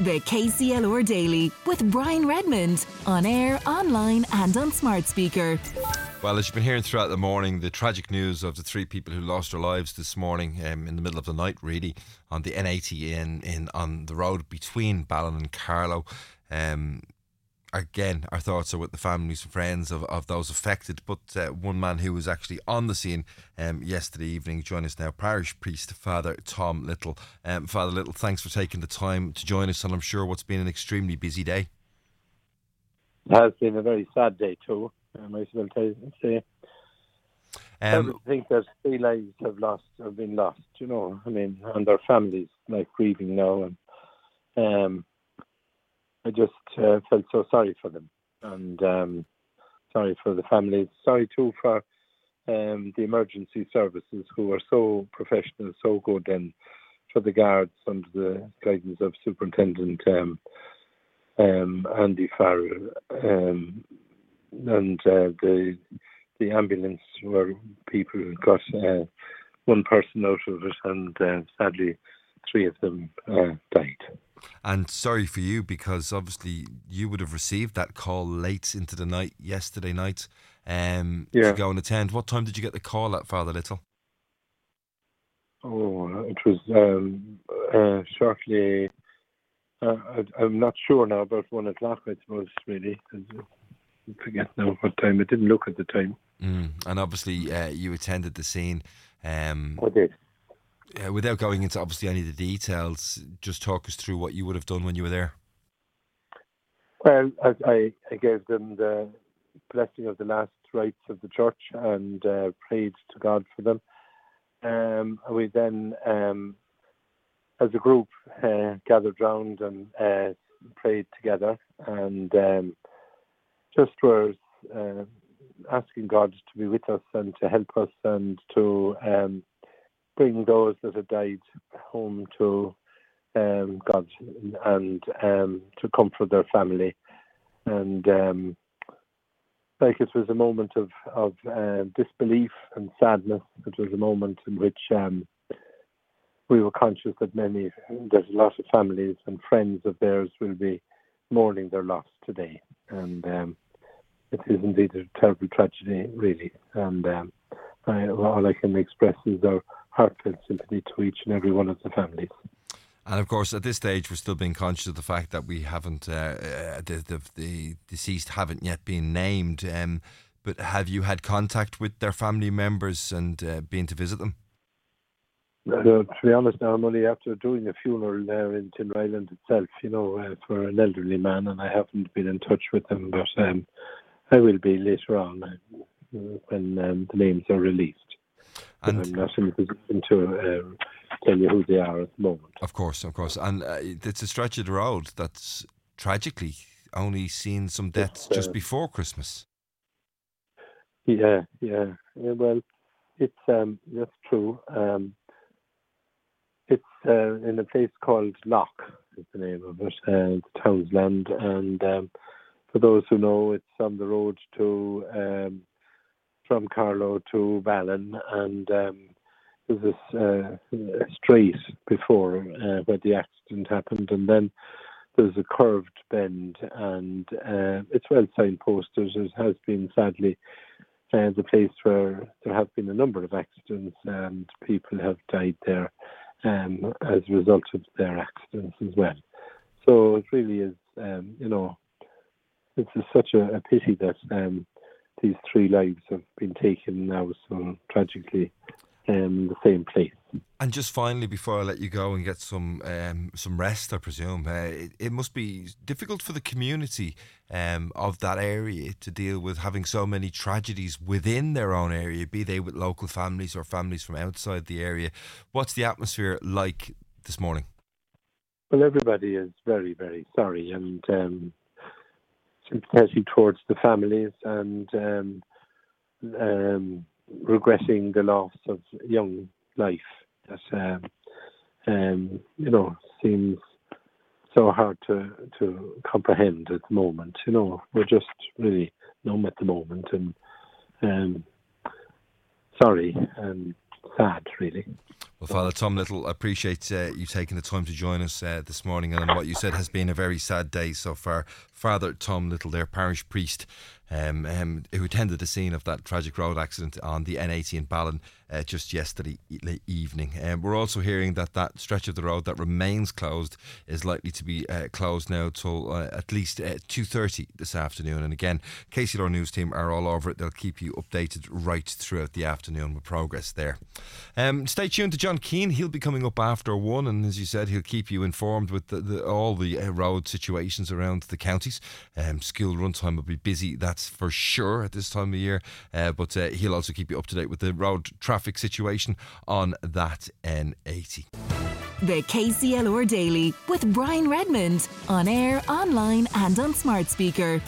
The KCLR Daily with Brian Redmond on air, online, and on smart speaker. Well, as you've been hearing throughout the morning, the tragic news of the three people who lost their lives this morning um, in the middle of the night, really, on the N80 in, in on the road between Ballon and Carlow. Um, again, our thoughts are with the families and friends of, of those affected. But uh, one man who was actually on the scene um, yesterday evening, join us now, parish priest Father Tom Little. Um, Father Little, thanks for taking the time to join us, and I'm sure what's been an extremely busy day. It has been a very sad day too. I might as well say. Um, I think that three lives have lost have been lost. You know, I mean, and their families like grieving now, and um, I just uh, felt so sorry for them and um, sorry for the families. Sorry too for um, the emergency services who are so professional, so good, and for the guards under the guidance of Superintendent um, um, Andy Farrell um, and uh, the the ambulance where people got uh, one person out of it, and uh, sadly, three of them uh, died. And sorry for you because obviously you would have received that call late into the night yesterday night um, yeah. to go and attend. What time did you get the call at Father Little? Oh, it was um, uh, shortly. Uh, I, am not sure now, about one o'clock, I suppose, really. I forget now what time. I didn't look at the time. Mm. And obviously, uh, you attended the scene. Um, I did uh, without going into obviously any of the details, just talk us through what you would have done when you were there. Well, I, I gave them the blessing of the last rites of the church and uh, prayed to God for them. Um, we then, um, as a group, uh, gathered round and uh, prayed together and um, just were uh, asking God to be with us and to help us and to um, bring those that have died home to um, God and um, to comfort their family. And um, like it was a moment of, of uh, disbelief and sadness. It was a moment in which um, we were conscious that many, there's a lot of families and friends of theirs will be mourning their loss today. And um, it is indeed a terrible tragedy, really. And um, I, all I can express is our heartfelt sympathy to each and every one of the families. And of course, at this stage, we're still being conscious of the fact that we haven't, uh, uh, the, the, the deceased haven't yet been named. Um, but have you had contact with their family members and uh, been to visit them? Uh, to be honest, now I'm only after doing a funeral there in Tin Tinryland itself, you know, uh, for an elderly man, and I haven't been in touch with them, but um, I will be later on uh, when um, the names are released. And I'm not in a position to um, tell you who they are at the moment. Of course, of course. And uh, it's a stretch of the road that's tragically only seen some deaths uh, just before Christmas. Yeah, yeah. yeah well, it's um, that's true. Um, it's uh, in a place called Lock, is the name of it, uh, Townsland. And um, for those who know, it's on the road to um, from Carlow to Ballon, and um, there's this uh, straight before uh, where the accident happened, and then there's a curved bend, and uh, it's well signposted. It has been sadly uh, the place where there have been a number of accidents, and people have died there um, as a result of their accidents as well. So it really is, um, you know, it's such a, a pity that um, these three lives have been taken now so tragically um, in the same place. And just finally, before I let you go and get some um, some rest, I presume uh, it, it, must be difficult for the community um, of that area to deal with having so many tragedies within their own area, be they with local families or families from outside the area. What's the atmosphere like this morning? Well, everybody is very, very sorry, and um, sympathetic towards the families and um, um, regretting the loss of young life that um, um, you know seems so hard to to comprehend at the moment. You know, we're just really numb at the moment and um, sorry and sad, really. Well, Father Tom Little, I appreciate uh, you taking the time to join us uh, this morning and what you said has been a very sad day so far. Father Tom Little, their parish priest, um, um, who attended the scene of that tragic road accident on the N80 in Ballon uh, just yesterday evening. Um, we're also hearing that that stretch of the road that remains closed is likely to be uh, closed now till uh, at least 2.30 uh, this afternoon. And again, KCLR News team are all over it. They'll keep you updated right throughout the afternoon with progress there. Um, stay tuned to John Keane. He'll be coming up after one, and as you said, he'll keep you informed with the, the, all the uh, road situations around the counties. Um, school run time will be busy, that's for sure at this time of year. Uh, but he'll also keep you up to date with the road traffic situation on that N80. The KCLR Daily with Brian Redmond on air, online, and on smart speaker.